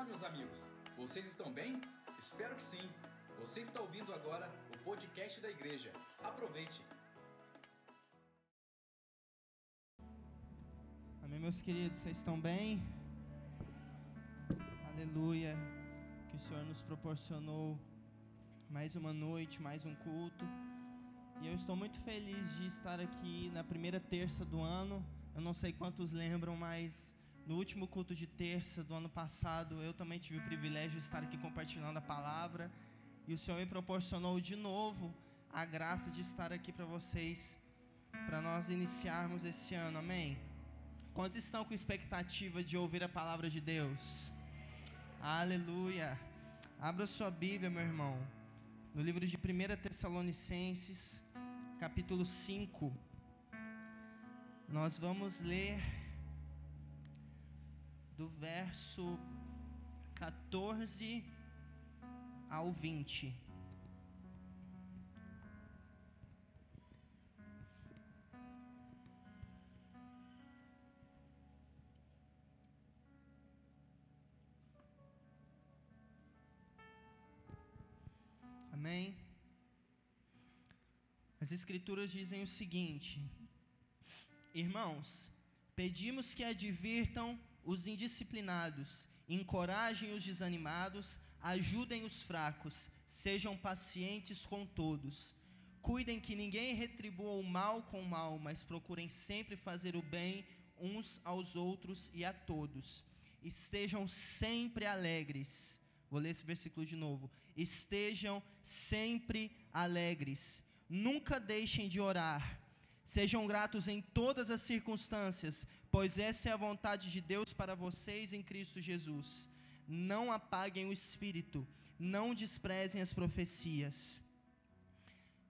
Olá, meus amigos. Vocês estão bem? Espero que sim. Você está ouvindo agora o podcast da igreja. Aproveite. Amém, meus queridos, vocês estão bem? Aleluia. Que o Senhor nos proporcionou mais uma noite, mais um culto. E eu estou muito feliz de estar aqui na primeira terça do ano. Eu não sei quantos lembram, mas no último culto de terça do ano passado, eu também tive o privilégio de estar aqui compartilhando a palavra. E o Senhor me proporcionou de novo a graça de estar aqui para vocês, para nós iniciarmos esse ano. Amém? Quantos estão com expectativa de ouvir a palavra de Deus? Aleluia. Abra sua Bíblia, meu irmão, no livro de 1 Tessalonicenses, capítulo 5. Nós vamos ler do verso 14 ao 20. Amém? As Escrituras dizem o seguinte: Irmãos, pedimos que advirtam os indisciplinados, encorajem os desanimados, ajudem os fracos, sejam pacientes com todos. Cuidem que ninguém retribua o mal com o mal, mas procurem sempre fazer o bem uns aos outros e a todos. Estejam sempre alegres. Vou ler esse versículo de novo. Estejam sempre alegres. Nunca deixem de orar Sejam gratos em todas as circunstâncias, pois essa é a vontade de Deus para vocês em Cristo Jesus. Não apaguem o espírito, não desprezem as profecias.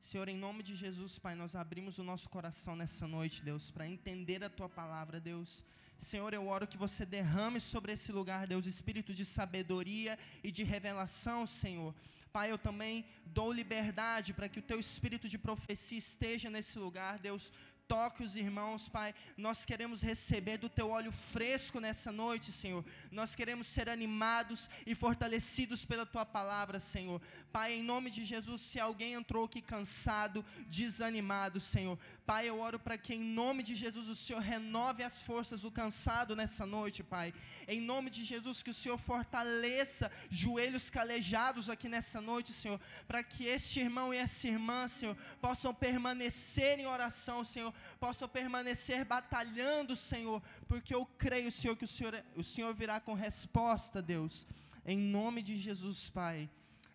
Senhor, em nome de Jesus, Pai, nós abrimos o nosso coração nessa noite, Deus, para entender a tua palavra, Deus. Senhor, eu oro que você derrame sobre esse lugar, Deus, espírito de sabedoria e de revelação, Senhor. Pai, eu também dou liberdade para que o teu espírito de profecia esteja nesse lugar, Deus toque os irmãos, Pai. Nós queremos receber do teu óleo fresco nessa noite, Senhor. Nós queremos ser animados e fortalecidos pela tua palavra, Senhor. Pai, em nome de Jesus, se alguém entrou aqui cansado, desanimado, Senhor, Pai, eu oro para que em nome de Jesus o Senhor renove as forças do cansado nessa noite, Pai. Em nome de Jesus, que o Senhor fortaleça joelhos calejados aqui nessa noite, Senhor, para que este irmão e essa irmã, Senhor, possam permanecer em oração, Senhor, possam permanecer batalhando, Senhor, porque eu creio, Senhor, que o Senhor, o Senhor virá com resposta, Deus, em nome de Jesus, Pai.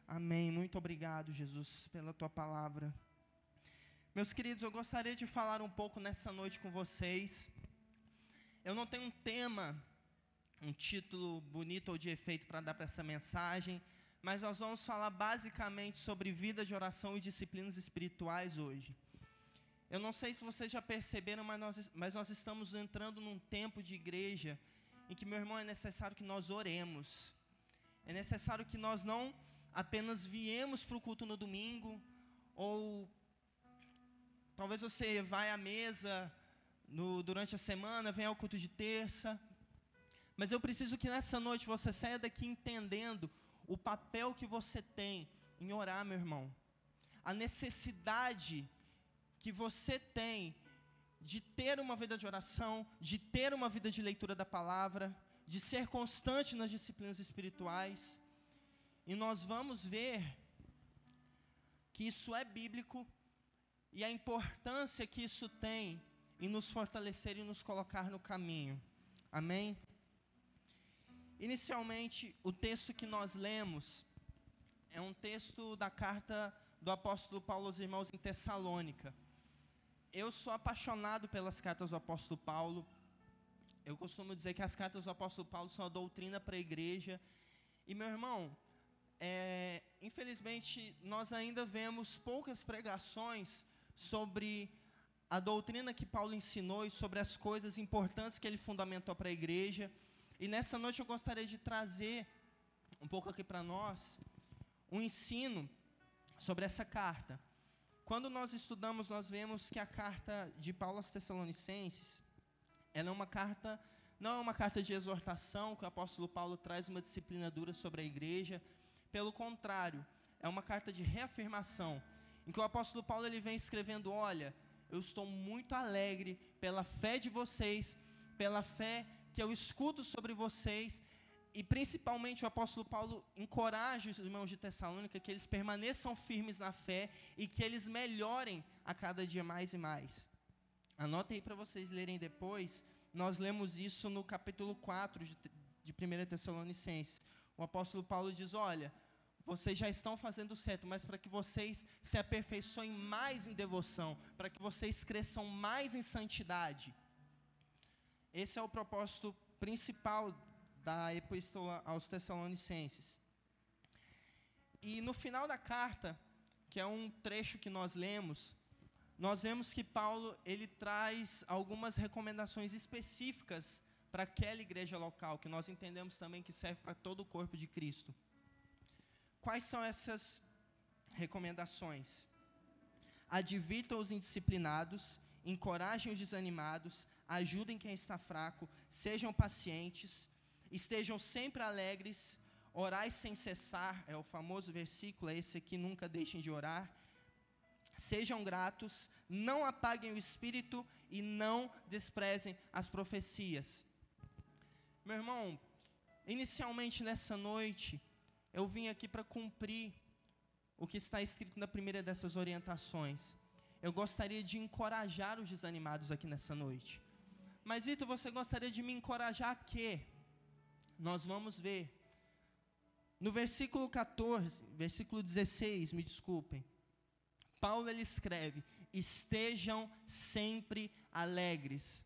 Amém. Muito obrigado, Jesus, pela tua palavra. Meus queridos, eu gostaria de falar um pouco nessa noite com vocês. Eu não tenho um tema, um título bonito ou de efeito para dar para essa mensagem, mas nós vamos falar basicamente sobre vida de oração e disciplinas espirituais hoje. Eu não sei se vocês já perceberam, mas nós, mas nós estamos entrando num tempo de igreja em que, meu irmão, é necessário que nós oremos. É necessário que nós não apenas viemos para o culto no domingo, ou talvez você vai à mesa no, durante a semana, venha ao culto de terça. Mas eu preciso que nessa noite você saia daqui entendendo o papel que você tem em orar, meu irmão. A necessidade que você tem de ter uma vida de oração, de ter uma vida de leitura da palavra, de ser constante nas disciplinas espirituais. E nós vamos ver que isso é bíblico e a importância que isso tem em nos fortalecer e nos colocar no caminho. Amém? Inicialmente, o texto que nós lemos é um texto da carta do apóstolo Paulo aos irmãos em Tessalônica eu sou apaixonado pelas cartas do apóstolo Paulo. Eu costumo dizer que as cartas do apóstolo Paulo são a doutrina para a igreja. E, meu irmão, é, infelizmente, nós ainda vemos poucas pregações sobre a doutrina que Paulo ensinou e sobre as coisas importantes que ele fundamentou para a igreja. E nessa noite eu gostaria de trazer um pouco aqui para nós um ensino sobre essa carta. Quando nós estudamos, nós vemos que a carta de Paulo aos Tessalonicenses, ela é uma carta não é uma carta de exortação que o apóstolo Paulo traz uma disciplina dura sobre a igreja. Pelo contrário, é uma carta de reafirmação, em que o apóstolo Paulo ele vem escrevendo: Olha, eu estou muito alegre pela fé de vocês, pela fé que eu escuto sobre vocês, e principalmente o apóstolo Paulo encoraja os irmãos de Tessalônica que eles permaneçam firmes na fé e que eles melhorem a cada dia mais e mais. Anotem aí para vocês lerem depois, nós lemos isso no capítulo 4 de, de 1 Tessalonicenses. O apóstolo Paulo diz: Olha, vocês já estão fazendo certo, mas para que vocês se aperfeiçoem mais em devoção, para que vocês cresçam mais em santidade. Esse é o propósito principal da Epístola aos Tessalonicenses. E no final da carta, que é um trecho que nós lemos, nós vemos que Paulo ele traz algumas recomendações específicas para aquela igreja local, que nós entendemos também que serve para todo o corpo de Cristo. Quais são essas recomendações? Advirtam os indisciplinados, encorajem os desanimados, ajudem quem está fraco, sejam pacientes, estejam sempre alegres, orai sem cessar, é o famoso versículo, é esse aqui, nunca deixem de orar. Sejam gratos, não apaguem o espírito e não desprezem as profecias. Meu irmão, inicialmente nessa noite, eu vim aqui para cumprir o que está escrito na primeira dessas orientações. Eu gostaria de encorajar os desanimados aqui nessa noite. Mas, Ito, você gostaria de me encorajar a quê? Nós vamos ver. No versículo 14, versículo 16, me desculpem. Paulo ele escreve: "Estejam sempre alegres".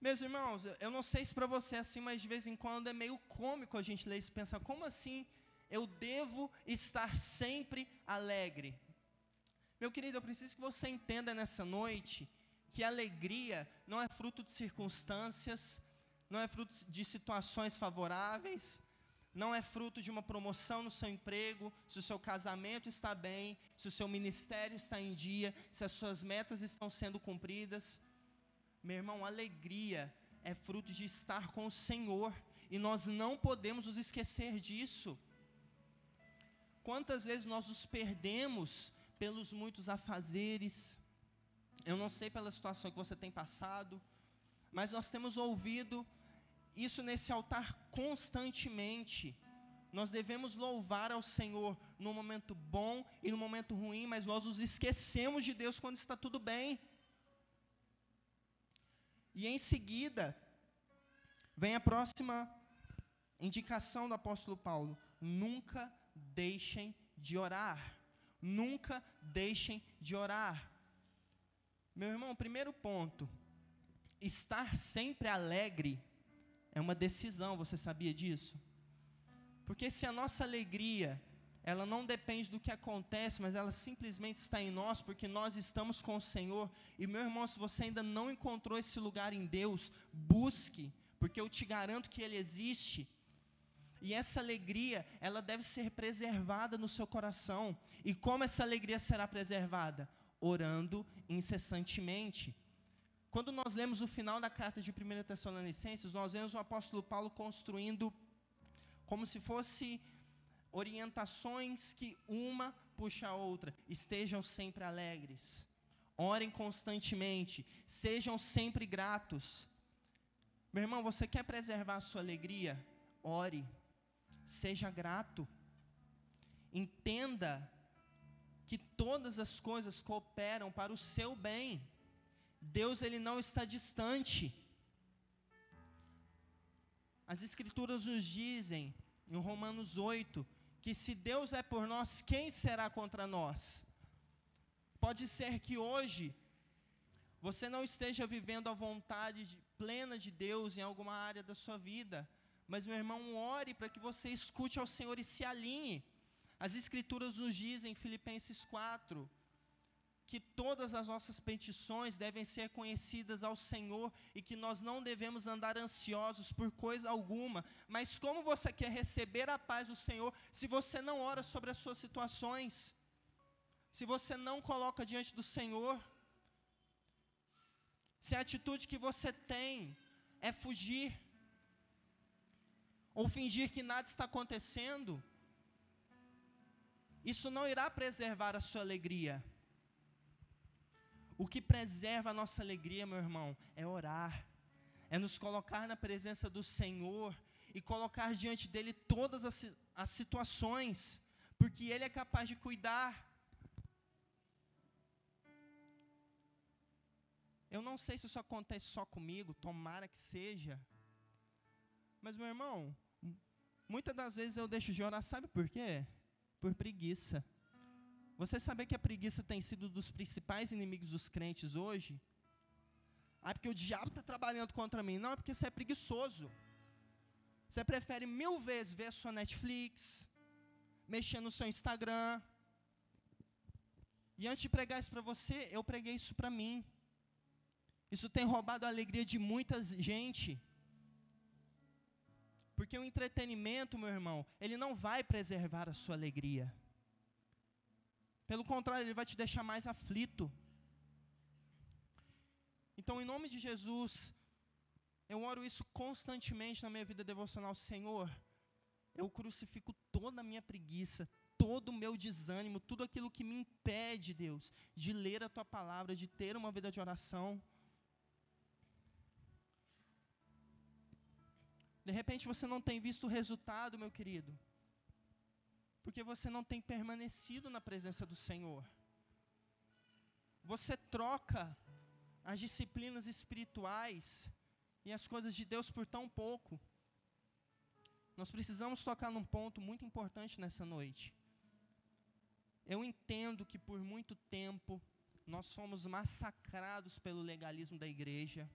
Meus irmãos, eu não sei se para você é assim, mas de vez em quando é meio cômico a gente ler isso e pensar, como assim eu devo estar sempre alegre? Meu querido, eu preciso que você entenda nessa noite que alegria não é fruto de circunstâncias, não é fruto de situações favoráveis, não é fruto de uma promoção no seu emprego, se o seu casamento está bem, se o seu ministério está em dia, se as suas metas estão sendo cumpridas. Meu irmão, alegria é fruto de estar com o Senhor, e nós não podemos nos esquecer disso. Quantas vezes nós nos perdemos pelos muitos afazeres? Eu não sei pela situação que você tem passado, mas nós temos ouvido isso nesse altar constantemente. Nós devemos louvar ao Senhor no momento bom e no momento ruim, mas nós nos esquecemos de Deus quando está tudo bem. E em seguida, vem a próxima indicação do apóstolo Paulo: nunca deixem de orar. Nunca deixem de orar. Meu irmão, primeiro ponto: estar sempre alegre é uma decisão, você sabia disso? Porque se a nossa alegria ela não depende do que acontece, mas ela simplesmente está em nós, porque nós estamos com o Senhor. E meu irmão, se você ainda não encontrou esse lugar em Deus, busque, porque eu te garanto que ele existe. E essa alegria, ela deve ser preservada no seu coração. E como essa alegria será preservada? Orando incessantemente. Quando nós lemos o final da carta de 1 Tessalonicenses, nós vemos o apóstolo Paulo construindo como se fosse orientações que uma puxa a outra. Estejam sempre alegres. Orem constantemente. Sejam sempre gratos. Meu irmão, você quer preservar a sua alegria? Ore. Seja grato. Entenda que todas as coisas cooperam para o seu bem. Deus ele não está distante. As escrituras nos dizem em Romanos 8 que se Deus é por nós, quem será contra nós? Pode ser que hoje você não esteja vivendo a vontade de, plena de Deus em alguma área da sua vida, mas meu irmão, ore para que você escute ao Senhor e se alinhe. As Escrituras nos dizem em Filipenses 4 que todas as nossas petições devem ser conhecidas ao Senhor e que nós não devemos andar ansiosos por coisa alguma. Mas como você quer receber a paz do Senhor se você não ora sobre as suas situações? Se você não coloca diante do Senhor? Se a atitude que você tem é fugir, ou fingir que nada está acontecendo, isso não irá preservar a sua alegria. O que preserva a nossa alegria, meu irmão, é orar, é nos colocar na presença do Senhor e colocar diante dele todas as, as situações, porque Ele é capaz de cuidar. Eu não sei se isso acontece só comigo, tomara que seja. Mas, meu irmão, muitas das vezes eu deixo de orar, sabe por quê? Por preguiça. Você sabe que a preguiça tem sido dos principais inimigos dos crentes hoje? Ah, porque o diabo está trabalhando contra mim. Não, é porque você é preguiçoso. Você prefere mil vezes ver a sua Netflix, mexer no seu Instagram. E antes de pregar isso para você, eu preguei isso para mim. Isso tem roubado a alegria de muita gente. Porque o entretenimento, meu irmão, ele não vai preservar a sua alegria. Pelo contrário, ele vai te deixar mais aflito. Então, em nome de Jesus, eu oro isso constantemente na minha vida devocional. Senhor, eu crucifico toda a minha preguiça, todo o meu desânimo, tudo aquilo que me impede, Deus, de ler a tua palavra, de ter uma vida de oração. De repente você não tem visto o resultado, meu querido, porque você não tem permanecido na presença do Senhor. Você troca as disciplinas espirituais e as coisas de Deus por tão pouco. Nós precisamos tocar num ponto muito importante nessa noite. Eu entendo que por muito tempo nós fomos massacrados pelo legalismo da igreja,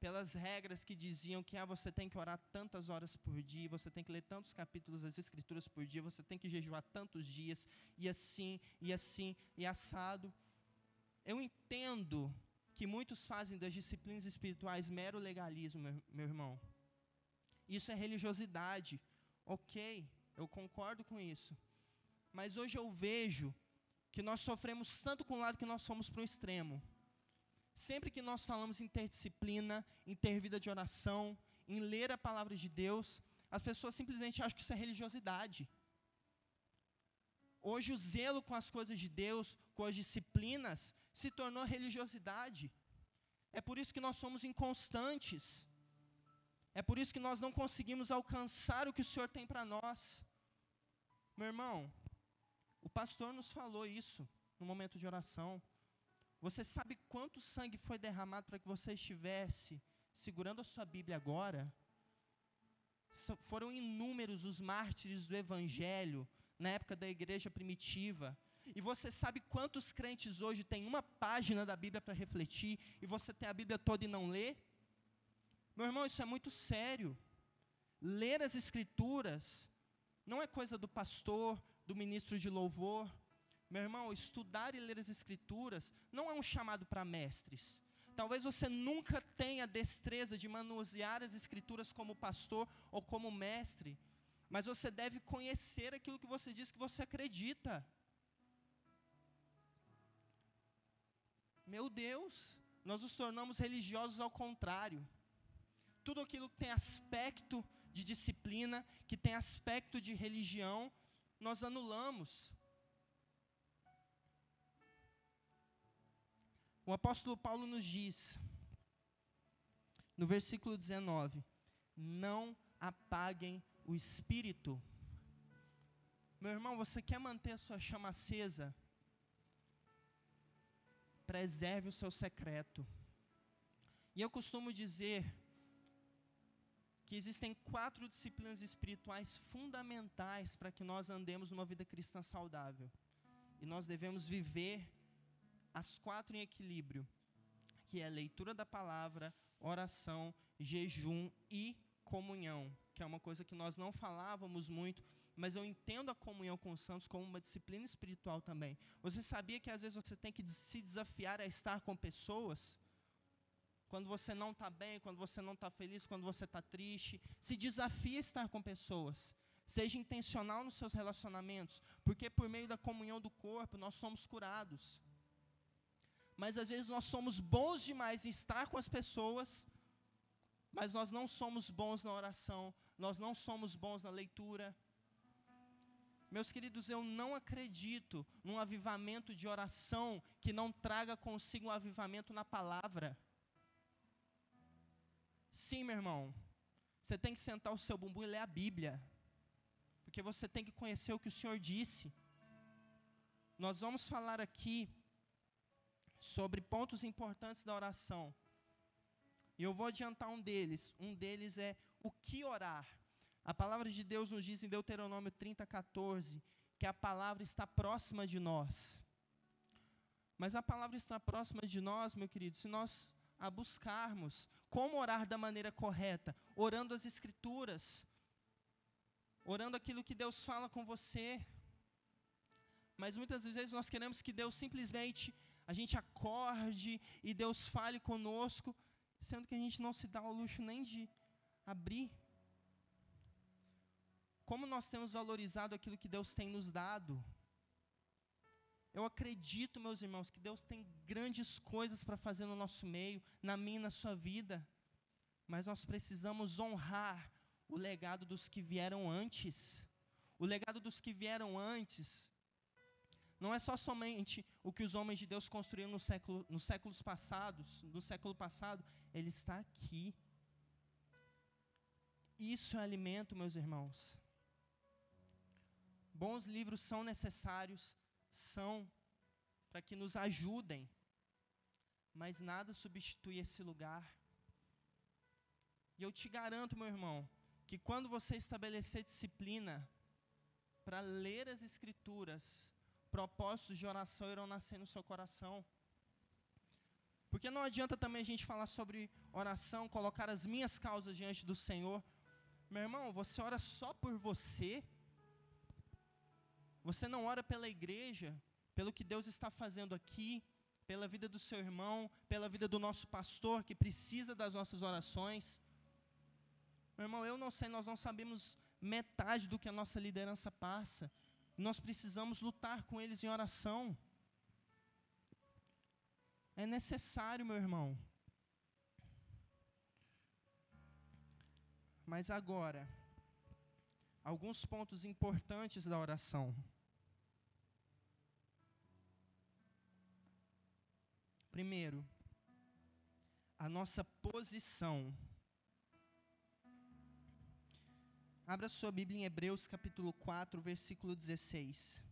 pelas regras que diziam que ah, você tem que orar tantas horas por dia, você tem que ler tantos capítulos das Escrituras por dia, você tem que jejuar tantos dias, e assim, e assim, e assado. Eu entendo que muitos fazem das disciplinas espirituais mero legalismo, meu, irmão. Isso é religiosidade. Ok, eu concordo com isso. Mas hoje eu vejo que nós sofremos tanto com o lado que nós fomos para o extremo. Sempre que nós falamos em ter disciplina, em ter vida de oração, em ler a palavra de Deus, as pessoas simplesmente acham que isso é religiosidade. Hoje o zelo com as coisas de Deus, com as disciplinas, se tornou religiosidade. É por isso que nós somos inconstantes. É por isso que nós não conseguimos alcançar o que o Senhor tem para nós. Meu irmão, o pastor nos falou isso no momento de oração. Você sabe quanto sangue foi derramado para que você estivesse segurando a sua Bíblia agora? Foram inúmeros os mártires do Evangelho na época da igreja primitiva. E você sabe quantos crentes hoje têm uma página da Bíblia para refletir e você tem a Bíblia toda e não lê? Meu irmão, isso é muito sério. Ler as Escrituras não é coisa do pastor, do ministro de louvor, meu irmão, estudar e ler as Escrituras não é um chamado para mestres. Talvez você nunca tenha destreza de manusear as Escrituras como pastor ou como mestre, mas você deve conhecer aquilo que você diz que você acredita. Meu Deus, nós nos tornamos religiosos ao contrário. Tudo aquilo que tem aspecto de disciplina, que tem aspecto de religião, nós anulamos. O apóstolo Paulo nos diz, no versículo 19: Não apaguem o espírito. Meu irmão, você quer manter a sua chama acesa? Preserve o seu secreto. E eu costumo dizer que existem quatro disciplinas espirituais fundamentais para que nós andemos numa vida cristã saudável. E nós devemos viver as quatro em equilíbrio, que é leitura da palavra, oração, jejum e comunhão, que é uma coisa que nós não falávamos muito, mas eu entendo a comunhão com os santos como uma disciplina espiritual também. Você sabia que às vezes você tem que se desafiar a estar com pessoas? Quando você não está bem, quando você não está feliz, quando você está triste, se desafie a estar com pessoas. Seja intencional nos seus relacionamentos, porque por meio da comunhão do corpo nós somos curados mas às vezes nós somos bons demais em estar com as pessoas, mas nós não somos bons na oração, nós não somos bons na leitura. Meus queridos, eu não acredito num avivamento de oração que não traga consigo um avivamento na palavra. Sim, meu irmão, você tem que sentar o seu bumbum e ler a Bíblia, porque você tem que conhecer o que o Senhor disse. Nós vamos falar aqui sobre pontos importantes da oração. E eu vou adiantar um deles. Um deles é o que orar. A palavra de Deus nos diz em Deuteronômio 30, 14, que a palavra está próxima de nós. Mas a palavra está próxima de nós, meu querido, se nós a buscarmos. Como orar da maneira correta? Orando as Escrituras, orando aquilo que Deus fala com você. Mas muitas vezes nós queremos que Deus simplesmente a gente acorde e Deus fale conosco, sendo que a gente não se dá o luxo nem de abrir como nós temos valorizado aquilo que Deus tem nos dado. Eu acredito, meus irmãos, que Deus tem grandes coisas para fazer no nosso meio, na minha e na sua vida. Mas nós precisamos honrar o legado dos que vieram antes. O legado dos que vieram antes não é só somente o que os homens de Deus construíram no século, nos séculos passados, no século passado, ele está aqui. Isso é alimento, meus irmãos. Bons livros são necessários, são para que nos ajudem, mas nada substitui esse lugar. E eu te garanto, meu irmão, que quando você estabelecer disciplina para ler as Escrituras, propósitos de oração irão nascer no seu coração. Porque não adianta também a gente falar sobre oração, colocar as minhas causas diante do Senhor. Meu irmão, você ora só por você, você não ora pela igreja, pelo que Deus está fazendo aqui, pela vida do seu irmão, pela vida do nosso pastor que precisa das nossas orações. Meu irmão, eu não sei, nós não sabemos metade do que a nossa liderança passa. Nós precisamos lutar com eles em oração. É necessário, meu irmão. Mas agora, alguns pontos importantes da oração. Primeiro, a nossa posição. Abra sua Bíblia em Hebreus capítulo 4, versículo 16.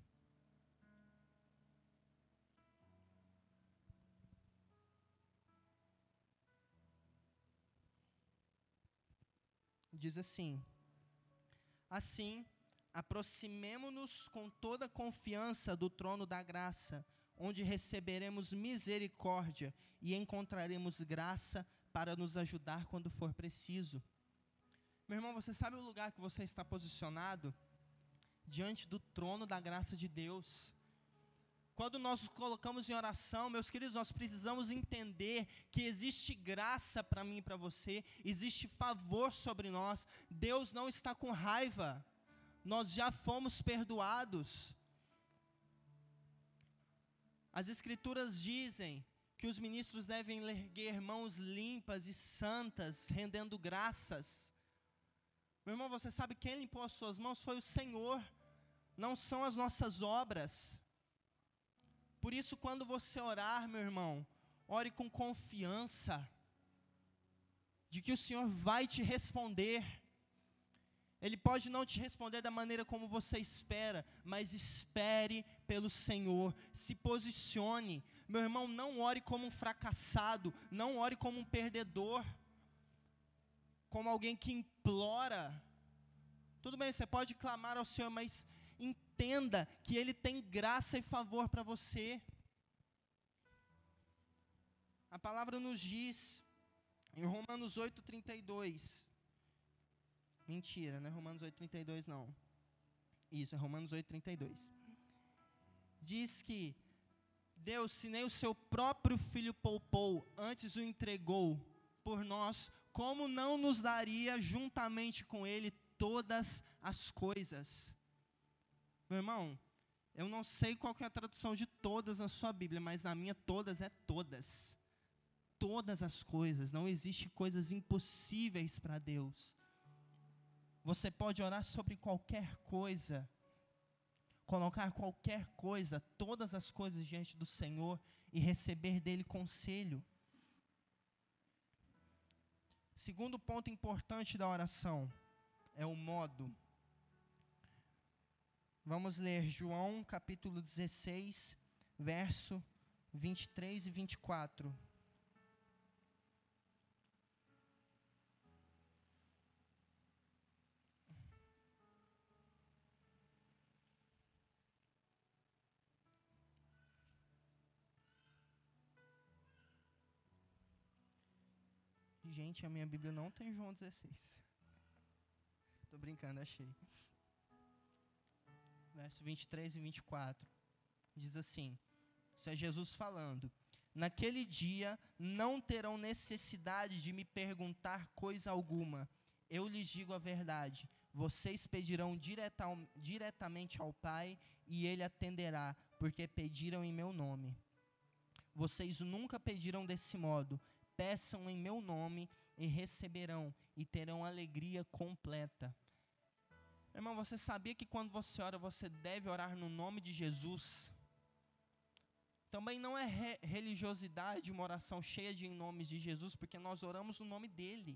Diz assim: Assim, aproximemo-nos com toda confiança do trono da graça onde receberemos misericórdia e encontraremos graça para nos ajudar quando for preciso. Meu irmão, você sabe o lugar que você está posicionado? Diante do trono da graça de Deus. Quando nós colocamos em oração, meus queridos, nós precisamos entender que existe graça para mim e para você, existe favor sobre nós. Deus não está com raiva, nós já fomos perdoados. As Escrituras dizem que os ministros devem erguer mãos limpas e santas, rendendo graças. Meu irmão, você sabe quem limpou as suas mãos? Foi o Senhor, não são as nossas obras. Por isso, quando você orar, meu irmão, ore com confiança, de que o Senhor vai te responder. Ele pode não te responder da maneira como você espera, mas espere pelo Senhor, se posicione. Meu irmão, não ore como um fracassado, não ore como um perdedor, como alguém que implora. Tudo bem, você pode clamar ao Senhor, mas entenda que Ele tem graça e favor para você. A palavra nos diz, em Romanos 8,32, Mentira, não é Romanos 8,32 não. Isso, é Romanos 8,32. Diz que Deus, se nem o seu próprio filho poupou, antes o entregou por nós, como não nos daria juntamente com ele todas as coisas? Meu irmão, eu não sei qual é a tradução de todas na sua Bíblia, mas na minha todas é todas. todas as coisas, não existe coisas impossíveis para Deus. Você pode orar sobre qualquer coisa, colocar qualquer coisa, todas as coisas diante do Senhor e receber dele conselho. Segundo ponto importante da oração é o modo. Vamos ler João capítulo 16, verso 23 e 24. Gente, a minha Bíblia não tem João 16. Tô brincando, achei. Verso 23 e 24. Diz assim: Isso é Jesus falando. Naquele dia não terão necessidade de me perguntar coisa alguma. Eu lhes digo a verdade. Vocês pedirão direta, diretamente ao Pai e Ele atenderá, porque pediram em meu nome. Vocês nunca pediram desse modo peçam em meu nome e receberão, e terão alegria completa. Irmão, você sabia que quando você ora, você deve orar no nome de Jesus? Também não é re religiosidade uma oração cheia de nomes de Jesus, porque nós oramos no nome dele.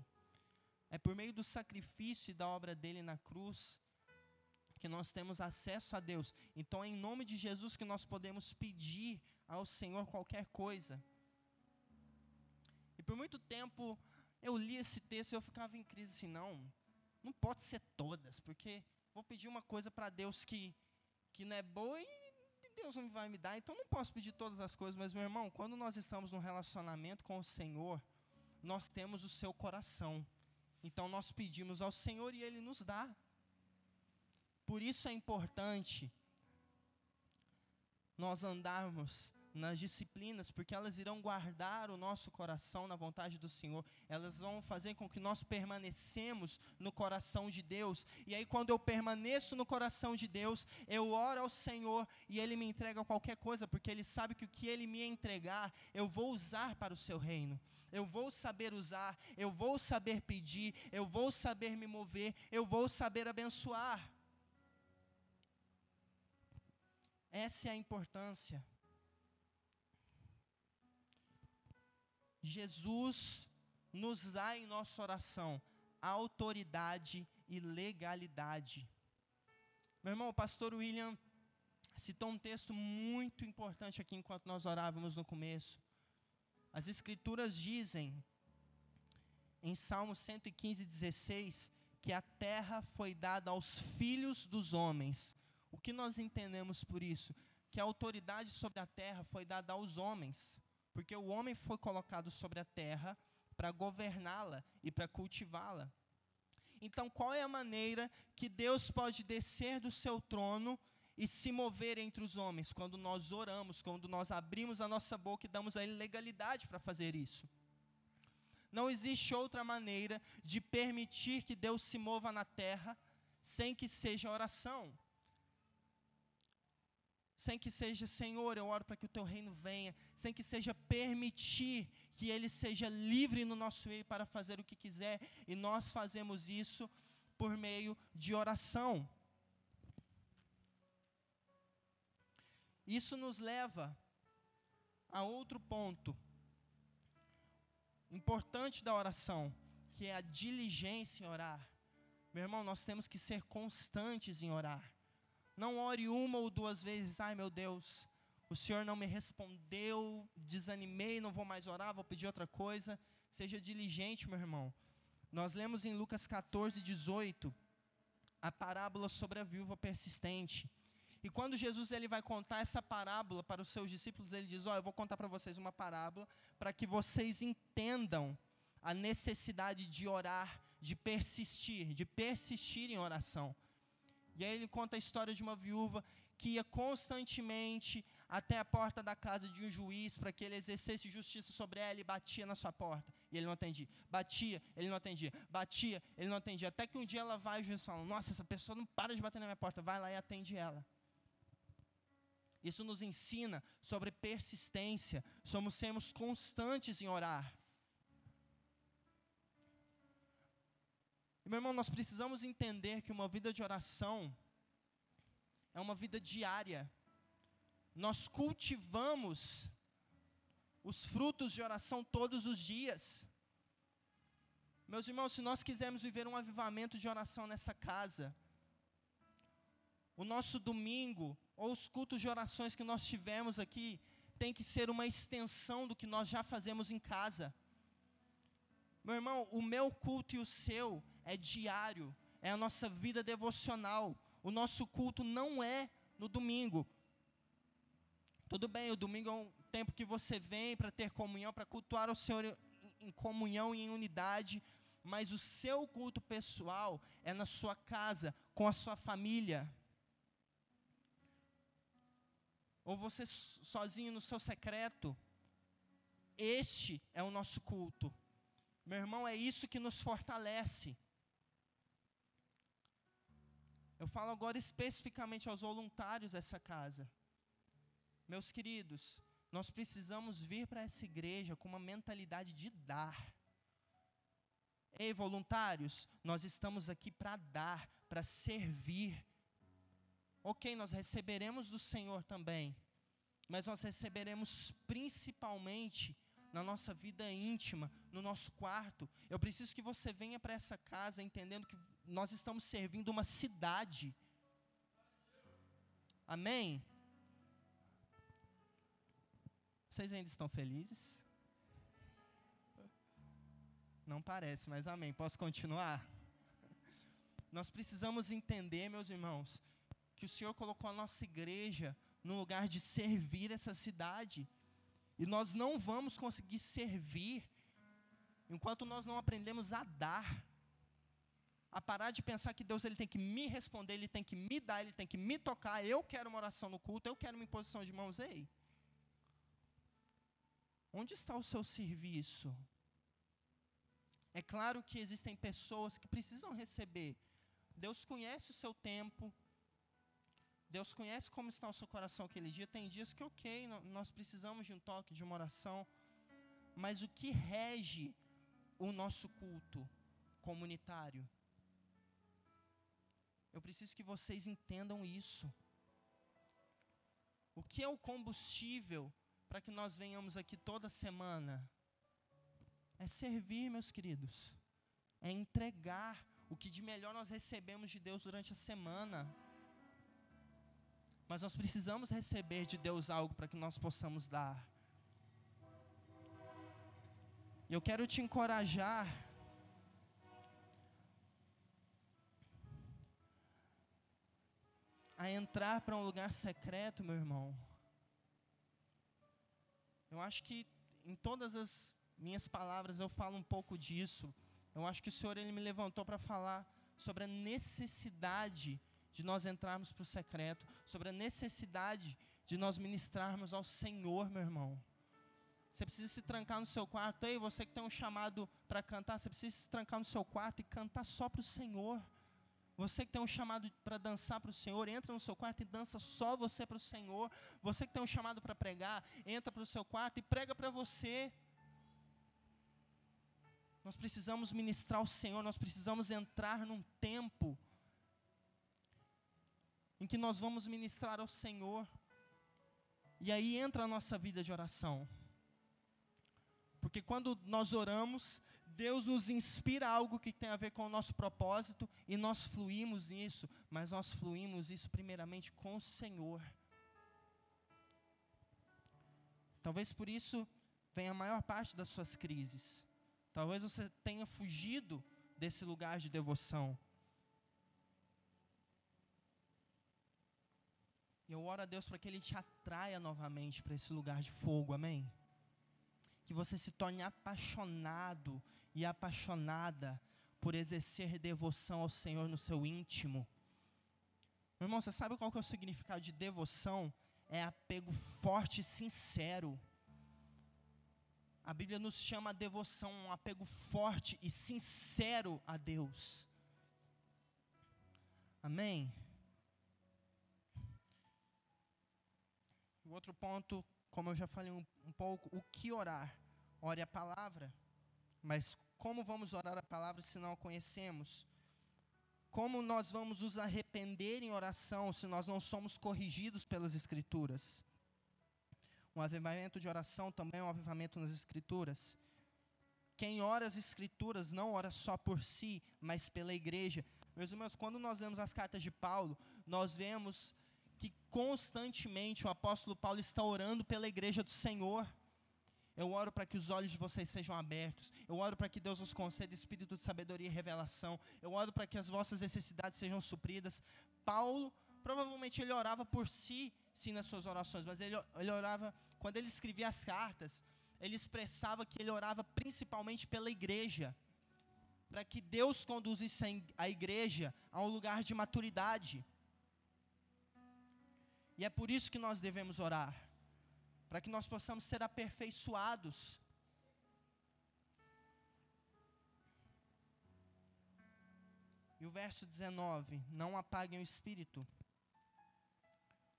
É por meio do sacrifício e da obra dele na cruz que nós temos acesso a Deus. Então é em nome de Jesus que nós podemos pedir ao Senhor qualquer coisa por muito tempo eu li esse texto e eu ficava em crise assim, não, não pode ser todas, porque vou pedir uma coisa para Deus que, que não é boa e Deus não vai me dar, então não posso pedir todas as coisas, mas meu irmão, quando nós estamos num relacionamento com o Senhor, nós temos o seu coração. Então nós pedimos ao Senhor e Ele nos dá. Por isso é importante nós andarmos nas disciplinas, porque elas irão guardar o nosso coração na vontade do Senhor. Elas vão fazer com que nós permanecemos no coração de Deus. E aí quando eu permaneço no coração de Deus, eu oro ao Senhor e ele me entrega qualquer coisa, porque ele sabe que o que ele me entregar, eu vou usar para o seu reino. Eu vou saber usar, eu vou saber pedir, eu vou saber me mover, eu vou saber abençoar. Essa é a importância Jesus nos dá em nossa oração autoridade e legalidade. Meu irmão, o pastor William citou um texto muito importante aqui enquanto nós orávamos no começo. As escrituras dizem em Salmo 115, 16, que a terra foi dada aos filhos dos homens. O que nós entendemos por isso? Que a autoridade sobre a terra foi dada aos homens. Porque o homem foi colocado sobre a terra para governá-la e para cultivá-la. Então, qual é a maneira que Deus pode descer do seu trono e se mover entre os homens? Quando nós oramos, quando nós abrimos a nossa boca e damos a Ele legalidade para fazer isso. Não existe outra maneira de permitir que Deus se mova na terra sem que seja oração sem que seja, Senhor, eu oro para que o teu reino venha, sem que seja permitir que ele seja livre no nosso meio para fazer o que quiser, e nós fazemos isso por meio de oração. Isso nos leva a outro ponto importante da oração, que é a diligência em orar. Meu irmão, nós temos que ser constantes em orar. Não ore uma ou duas vezes, ai meu Deus, o Senhor não me respondeu, desanimei, não vou mais orar, vou pedir outra coisa. Seja diligente, meu irmão. Nós lemos em Lucas 14, 18, a parábola sobre a viúva persistente. E quando Jesus ele vai contar essa parábola para os seus discípulos, ele diz: Ó, oh, eu vou contar para vocês uma parábola para que vocês entendam a necessidade de orar, de persistir, de persistir em oração. E aí ele conta a história de uma viúva que ia constantemente até a porta da casa de um juiz para que ele exercesse justiça sobre ela e batia na sua porta. E ele não atendia. Batia, ele não atendia. Batia, ele não atendia. Até que um dia ela vai e o juiz fala: Nossa, essa pessoa não para de bater na minha porta. Vai lá e atende ela. Isso nos ensina sobre persistência, somos sermos constantes em orar. E, meu irmão, nós precisamos entender que uma vida de oração é uma vida diária. Nós cultivamos os frutos de oração todos os dias. Meus irmãos, se nós quisermos viver um avivamento de oração nessa casa, o nosso domingo, ou os cultos de orações que nós tivemos aqui, tem que ser uma extensão do que nós já fazemos em casa. Meu irmão, o meu culto e o seu é diário, é a nossa vida devocional. O nosso culto não é no domingo. Tudo bem, o domingo é um tempo que você vem para ter comunhão, para cultuar o Senhor em, comunhão e em unidade, mas o seu culto pessoal é na sua casa, com a sua família ou você sozinho no seu secreto. Este é o nosso culto. Meu irmão, é isso que nos fortalece. Eu falo agora especificamente aos voluntários dessa casa. Meus queridos, nós precisamos vir para essa igreja com uma mentalidade de dar. Ei, voluntários, nós estamos aqui para dar, para servir, ok, nós receberemos do Senhor também, mas nós receberemos principalmente na nossa vida íntima, no nosso quarto. Eu preciso que você venha para essa casa entendendo que nós estamos servindo uma cidade. Amém? Vocês ainda estão felizes? Não parece, mas amém. Posso continuar? Nós precisamos entender, meus irmãos, que o Senhor colocou a nossa igreja no lugar de servir essa cidade. E nós não vamos conseguir servir enquanto nós não aprendemos a dar. A parar de pensar que Deus ele tem que me responder, ele tem que me dar, ele tem que me tocar. Eu quero uma oração no culto, eu quero uma imposição de mãos. Ei, onde está o seu serviço? É claro que existem pessoas que precisam receber. Deus conhece o seu tempo, Deus conhece como está o seu coração aquele dia. Tem dias que, ok, nós precisamos de um toque, de uma oração. Mas o que rege o nosso culto comunitário? Eu preciso que vocês entendam isso. O que é o combustível para que nós venhamos aqui toda semana? É servir, meus queridos. É entregar o que de melhor nós recebemos de Deus durante a semana. Mas nós precisamos receber de Deus algo para que nós possamos dar. E eu quero te encorajar a entrar para um lugar secreto, meu irmão. Eu acho que em todas as minhas palavras eu falo um pouco disso. Eu acho que o Senhor ele me levantou para falar sobre a necessidade de nós entrarmos para o secreto, sobre a necessidade de nós ministrarmos ao Senhor, meu irmão. Você precisa se trancar no seu quarto. Ei, você que tem um chamado para cantar, você precisa se trancar no seu quarto e cantar só para o Senhor. Você que tem um chamado para dançar para o Senhor, entra no seu quarto e dança só você para o Senhor. Você que tem um chamado para pregar, entra para o seu quarto e prega para você. Nós precisamos ministrar o Senhor, nós precisamos entrar num tempo em que nós vamos ministrar ao Senhor. E aí entra a nossa vida de oração. Porque quando nós oramos, Deus nos inspira algo que tem a ver com o nosso propósito e nós fluímos nisso, mas nós fluímos isso primeiramente com o Senhor. Talvez por isso venha a maior parte das suas crises. Talvez você tenha fugido desse lugar de devoção. E eu oro a Deus para que Ele te atraia novamente para esse lugar de fogo, amém? Que você se torne apaixonado e apaixonada por exercer devoção ao Senhor no seu íntimo. Meu irmão, você sabe qual que é o significado de devoção? É apego forte e sincero. A Bíblia nos chama a devoção um apego forte e sincero a Deus. Amém? O outro ponto, como eu já falei um, um pouco, o que orar? Ore a palavra. Mas como vamos orar a palavra se não a conhecemos? Como nós vamos nos arrepender em oração se nós não somos corrigidos pelas Escrituras? Um avivamento de oração também é um avivamento nas Escrituras. Quem ora as Escrituras não ora só por si, mas pela igreja. Meus irmãos, quando nós lemos as cartas de Paulo, nós vemos que constantemente o apóstolo Paulo está orando pela igreja do Senhor. Eu oro para que os olhos de vocês sejam abertos. Eu oro para que Deus os conceda espírito de sabedoria e revelação. Eu oro para que as vossas necessidades sejam supridas. Paulo, provavelmente ele orava por si, sim, nas suas orações, mas ele, ele orava, quando ele escrevia as cartas, ele expressava que ele orava principalmente pela igreja. Para que Deus conduzisse a igreja a um lugar de maturidade. E é por isso que nós devemos orar para que nós possamos ser aperfeiçoados. E o verso 19: Não apaguem o espírito.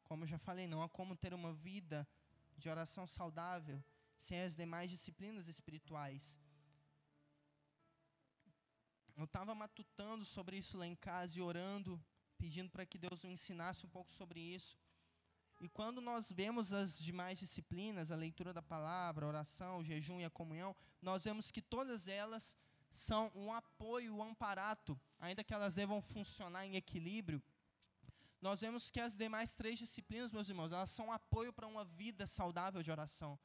Como eu já falei, não há como ter uma vida de oração saudável sem as demais disciplinas espirituais. Eu estava matutando sobre isso lá em casa e orando, pedindo para que Deus me ensinasse um pouco sobre isso. E quando nós vemos as demais disciplinas, a leitura da palavra, a oração, o jejum e a comunhão, nós vemos que todas elas são um apoio, um amparato, ainda que elas devam funcionar em equilíbrio. Nós vemos que as demais três disciplinas, meus irmãos, elas são um apoio para uma vida saudável de oração.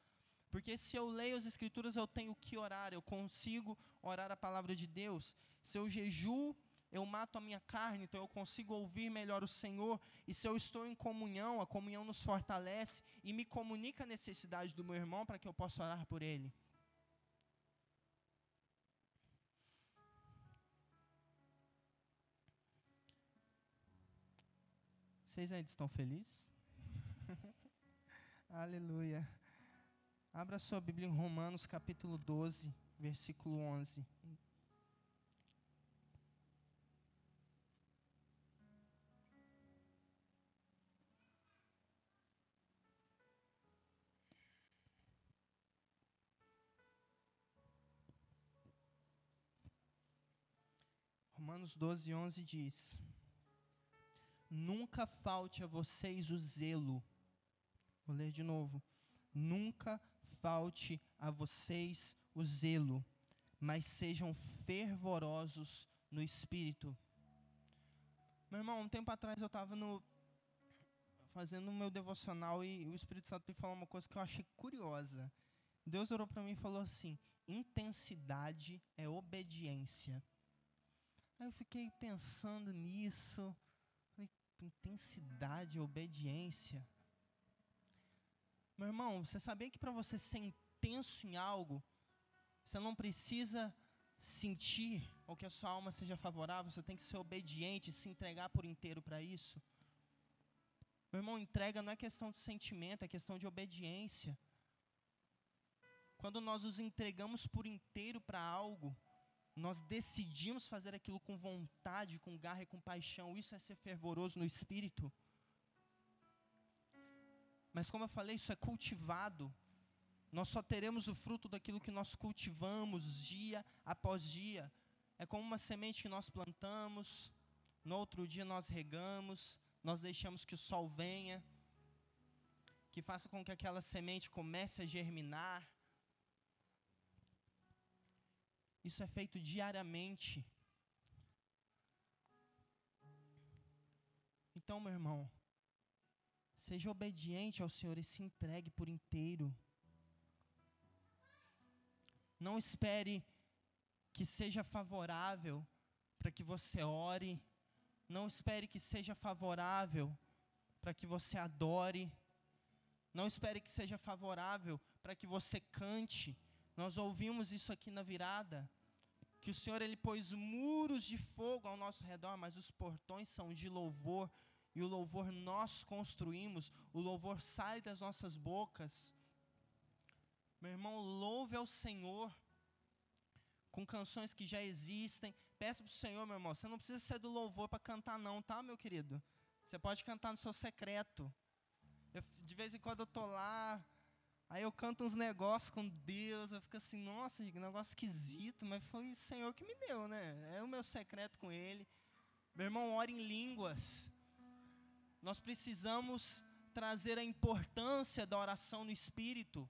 Porque se eu leio as Escrituras, eu tenho que orar, eu consigo orar a palavra de Deus. Se eu jejuo, eu mato a minha carne, então eu consigo ouvir melhor o Senhor. E se eu estou em comunhão, a comunhão nos fortalece e me comunica a necessidade do meu irmão para que eu possa orar por ele. Vocês ainda estão felizes? Aleluia. Abra sua Bíblia em Romanos capítulo 12, versículo 11. Romanos 12, 11 diz: Nunca falte a vocês o zelo. Vou ler de novo. Nunca falte a vocês o zelo, mas sejam fervorosos no espírito. Meu irmão, um tempo atrás eu estava no fazendo o meu devocional e o Espírito Santo me falou uma coisa que eu achei curiosa. Deus orou para mim e falou assim: intensidade é obediência. Aí eu fiquei pensando nisso. Falei, intensidade, obediência. Meu irmão, você sabia que para você ser intenso em algo, você não precisa sentir ou que a sua alma seja favorável, você tem que ser obediente, se entregar por inteiro para isso. Meu irmão, entrega não é questão de sentimento, é questão de obediência. Quando nós nos entregamos por inteiro para algo, nós decidimos fazer aquilo com vontade, com garra e com paixão, isso é ser fervoroso no espírito. Mas como eu falei, isso é cultivado. Nós só teremos o fruto daquilo que nós cultivamos dia após dia. É como uma semente que nós plantamos, no outro dia nós regamos, nós deixamos que o sol venha, que faça com que aquela semente comece a germinar, Isso é feito diariamente. Então, meu irmão, seja obediente ao Senhor e se entregue por inteiro. Não espere que seja favorável para que você ore. Não espere que seja favorável para que você adore. Não espere que seja favorável para que você cante. Nós ouvimos isso aqui na virada, que o Senhor ele pôs muros de fogo ao nosso redor, mas os portões são de louvor, e o louvor nós construímos, o louvor sai das nossas bocas. Meu irmão, louve ao Senhor com canções que já existem. Peça para o Senhor, meu irmão, você não precisa ser do louvor para cantar, não, tá, meu querido? Você pode cantar no seu secreto. Eu, de vez em quando eu tô lá, aí eu canto uns negócios com Deus, eu fico assim, nossa, que negócio esquisito, mas foi o Senhor que me deu, né? É o meu secreto com Ele. Meu irmão, ora em línguas. Nós precisamos trazer a importância da oração no Espírito.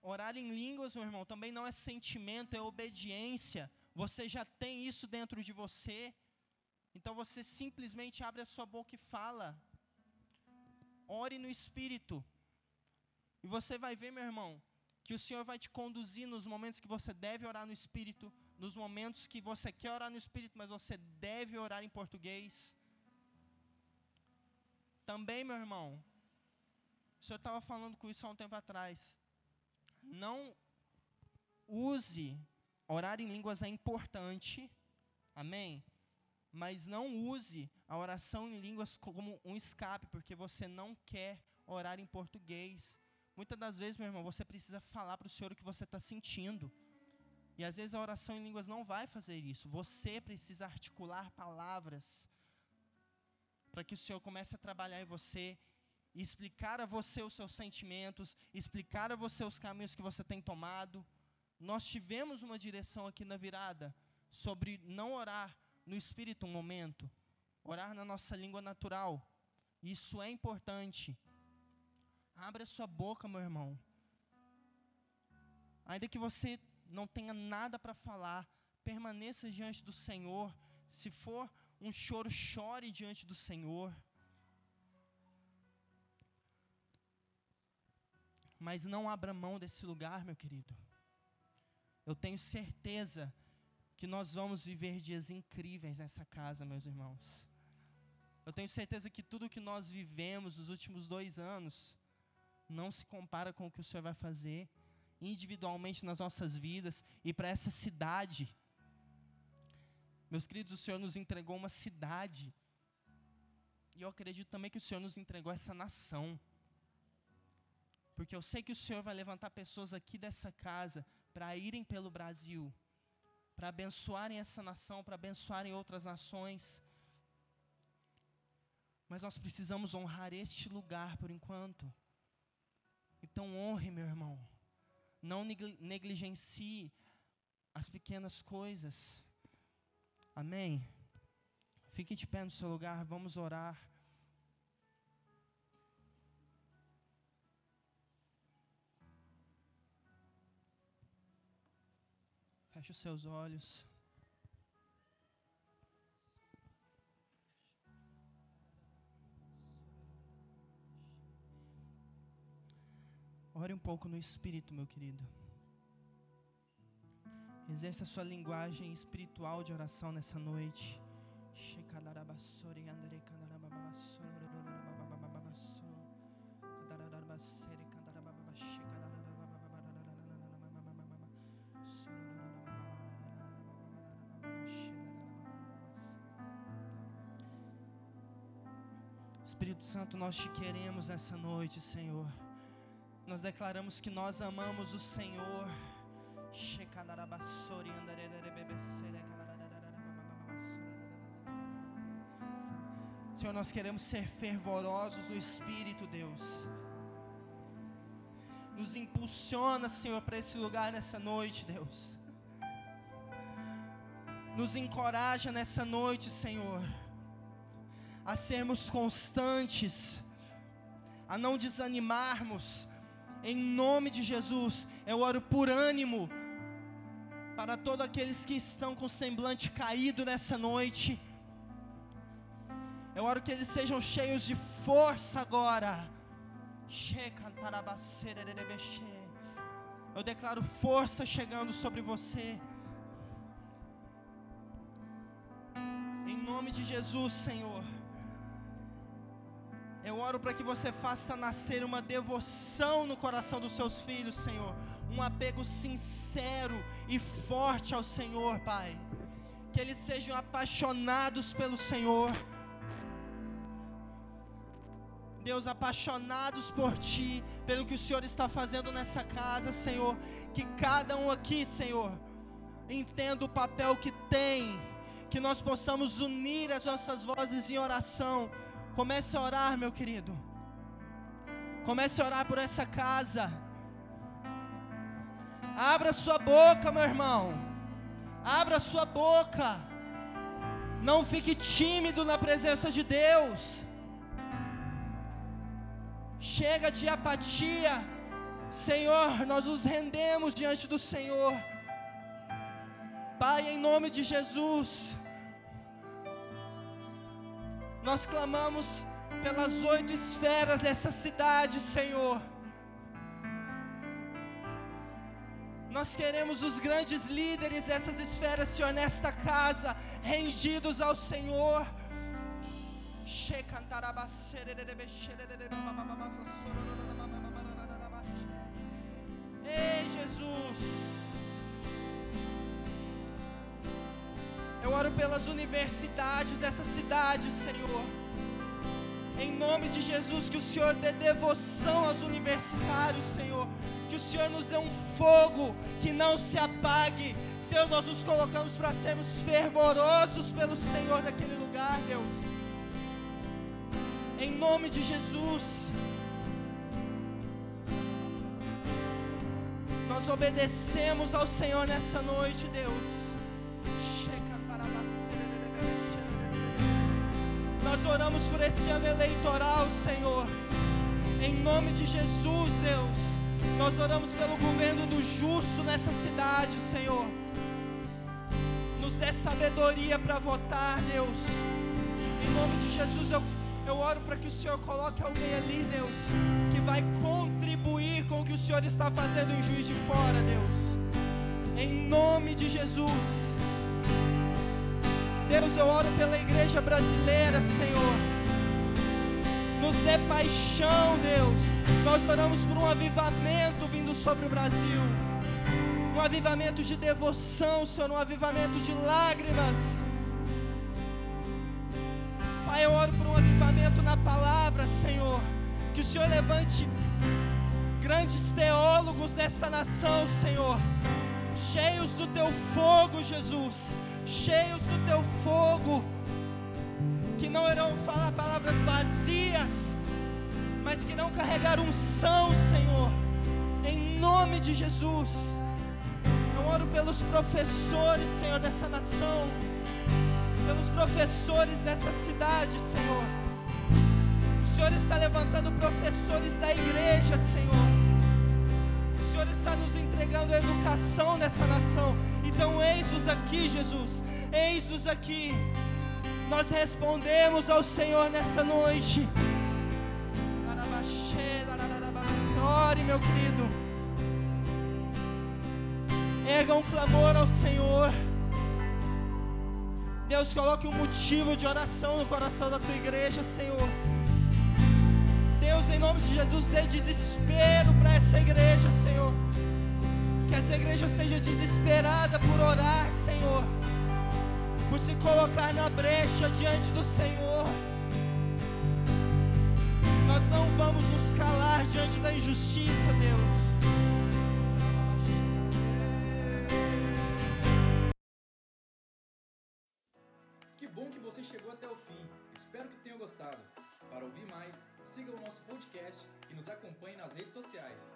Orar em línguas, meu irmão, também não é sentimento, é obediência. Você já tem isso dentro de você. Então você simplesmente abre a sua boca e fala. Ore no Espírito. E você vai ver, meu irmão, que o Senhor vai te conduzir nos momentos que você deve orar no Espírito, nos momentos que você quer orar no Espírito, mas você deve orar em português. Também, meu irmão, o Senhor estava falando com isso há um tempo atrás. Não use, orar em línguas é importante, amém? Mas não use a oração em línguas como um escape, porque você não quer orar em português. Muitas das vezes, meu irmão, você precisa falar para o Senhor o que você está sentindo. E às vezes a oração em línguas não vai fazer isso. Você precisa articular palavras para que o Senhor comece a trabalhar em você e explicar a você os seus sentimentos, explicar a você os caminhos que você tem tomado. Nós tivemos uma direção aqui na virada sobre não orar no espírito um momento, orar na nossa língua natural. Isso é importante. Abra sua boca, meu irmão. Ainda que você não tenha nada para falar, permaneça diante do Senhor. Se for um choro, chore diante do Senhor. Mas não abra mão desse lugar, meu querido. Eu tenho certeza que nós vamos viver dias incríveis nessa casa, meus irmãos. Eu tenho certeza que tudo que nós vivemos nos últimos dois anos não se compara com o que o Senhor vai fazer individualmente nas nossas vidas e para essa cidade. Meus queridos, o Senhor nos entregou uma cidade. E eu acredito também que o Senhor nos entregou essa nação. Porque eu sei que o Senhor vai levantar pessoas aqui dessa casa para irem pelo Brasil, para abençoarem essa nação, para abençoarem outras nações. Mas nós precisamos honrar este lugar por enquanto. Então honre, meu irmão. Não negligencie as pequenas coisas. Amém? Fique de pé no seu lugar, vamos orar. Feche os seus olhos. Ore um pouco no Espírito, meu querido. Exerça a sua linguagem espiritual de oração nessa noite. Espírito Santo, nós te queremos nessa noite, Senhor. Nós declaramos que nós amamos o Senhor. Senhor, nós queremos ser fervorosos no Espírito, Deus. Nos impulsiona, Senhor, para esse lugar nessa noite, Deus. Nos encoraja nessa noite, Senhor, a sermos constantes, a não desanimarmos, em nome de Jesus, eu oro por ânimo para todos aqueles que estão com semblante caído nessa noite. Eu oro que eles sejam cheios de força agora. Eu declaro força chegando sobre você. Em nome de Jesus, Senhor. Eu oro para que você faça nascer uma devoção no coração dos seus filhos, Senhor. Um apego sincero e forte ao Senhor, Pai. Que eles sejam apaixonados pelo Senhor. Deus, apaixonados por Ti, pelo que o Senhor está fazendo nessa casa, Senhor. Que cada um aqui, Senhor, entenda o papel que tem. Que nós possamos unir as nossas vozes em oração Comece a orar, meu querido. Comece a orar por essa casa. Abra sua boca, meu irmão. Abra sua boca. Não fique tímido na presença de Deus. Chega de apatia. Senhor, nós nos rendemos diante do Senhor. Pai, em nome de Jesus, nós clamamos pelas oito esferas dessa cidade, Senhor. Nós queremos os grandes líderes dessas esferas, Senhor, nesta casa, rendidos ao Senhor. Ei, Jesus. Eu oro pelas universidades dessa cidade, Senhor. Em nome de Jesus, que o Senhor dê devoção aos universitários, Senhor. Que o Senhor nos dê um fogo que não se apague. Senhor, nós nos colocamos para sermos fervorosos pelo Senhor naquele lugar, Deus. Em nome de Jesus. Nós obedecemos ao Senhor nessa noite, Deus. Nós oramos por esse ano eleitoral, Senhor. Em nome de Jesus, Deus. Nós oramos pelo governo do justo nessa cidade, Senhor. Nos dê sabedoria para votar, Deus. Em nome de Jesus, eu, eu oro para que o Senhor coloque alguém ali, Deus, que vai contribuir com o que o Senhor está fazendo em Juiz de Fora, Deus. Em nome de Jesus. Deus, eu oro pela igreja brasileira, Senhor. Nos dê paixão, Deus. Nós oramos por um avivamento vindo sobre o Brasil. Um avivamento de devoção, Senhor. Um avivamento de lágrimas. Pai, eu oro por um avivamento na palavra, Senhor. Que o Senhor levante grandes teólogos desta nação, Senhor. Cheios do teu fogo, Jesus cheios do teu fogo, que não irão falar palavras vazias, mas que não carregaram unção, Senhor, em nome de Jesus. Eu oro pelos professores, Senhor, dessa nação, pelos professores dessa cidade, Senhor. O Senhor está levantando professores da igreja, Senhor. O Senhor está nos entregando a educação dessa nação. Então, eis-nos aqui, Jesus, eis-nos aqui. Nós respondemos ao Senhor nessa noite. Ore, meu querido. Erga um clamor ao Senhor. Deus, coloque um motivo de oração no coração da tua igreja, Senhor. Deus, em nome de Jesus, dê desespero para essa igreja, Senhor. Essa igreja seja desesperada por orar, Senhor. Por se colocar na brecha diante do Senhor. Nós não vamos nos calar diante da injustiça, Deus. Que bom que você chegou até o fim. Espero que tenha gostado. Para ouvir mais, siga o nosso podcast e nos acompanhe nas redes sociais.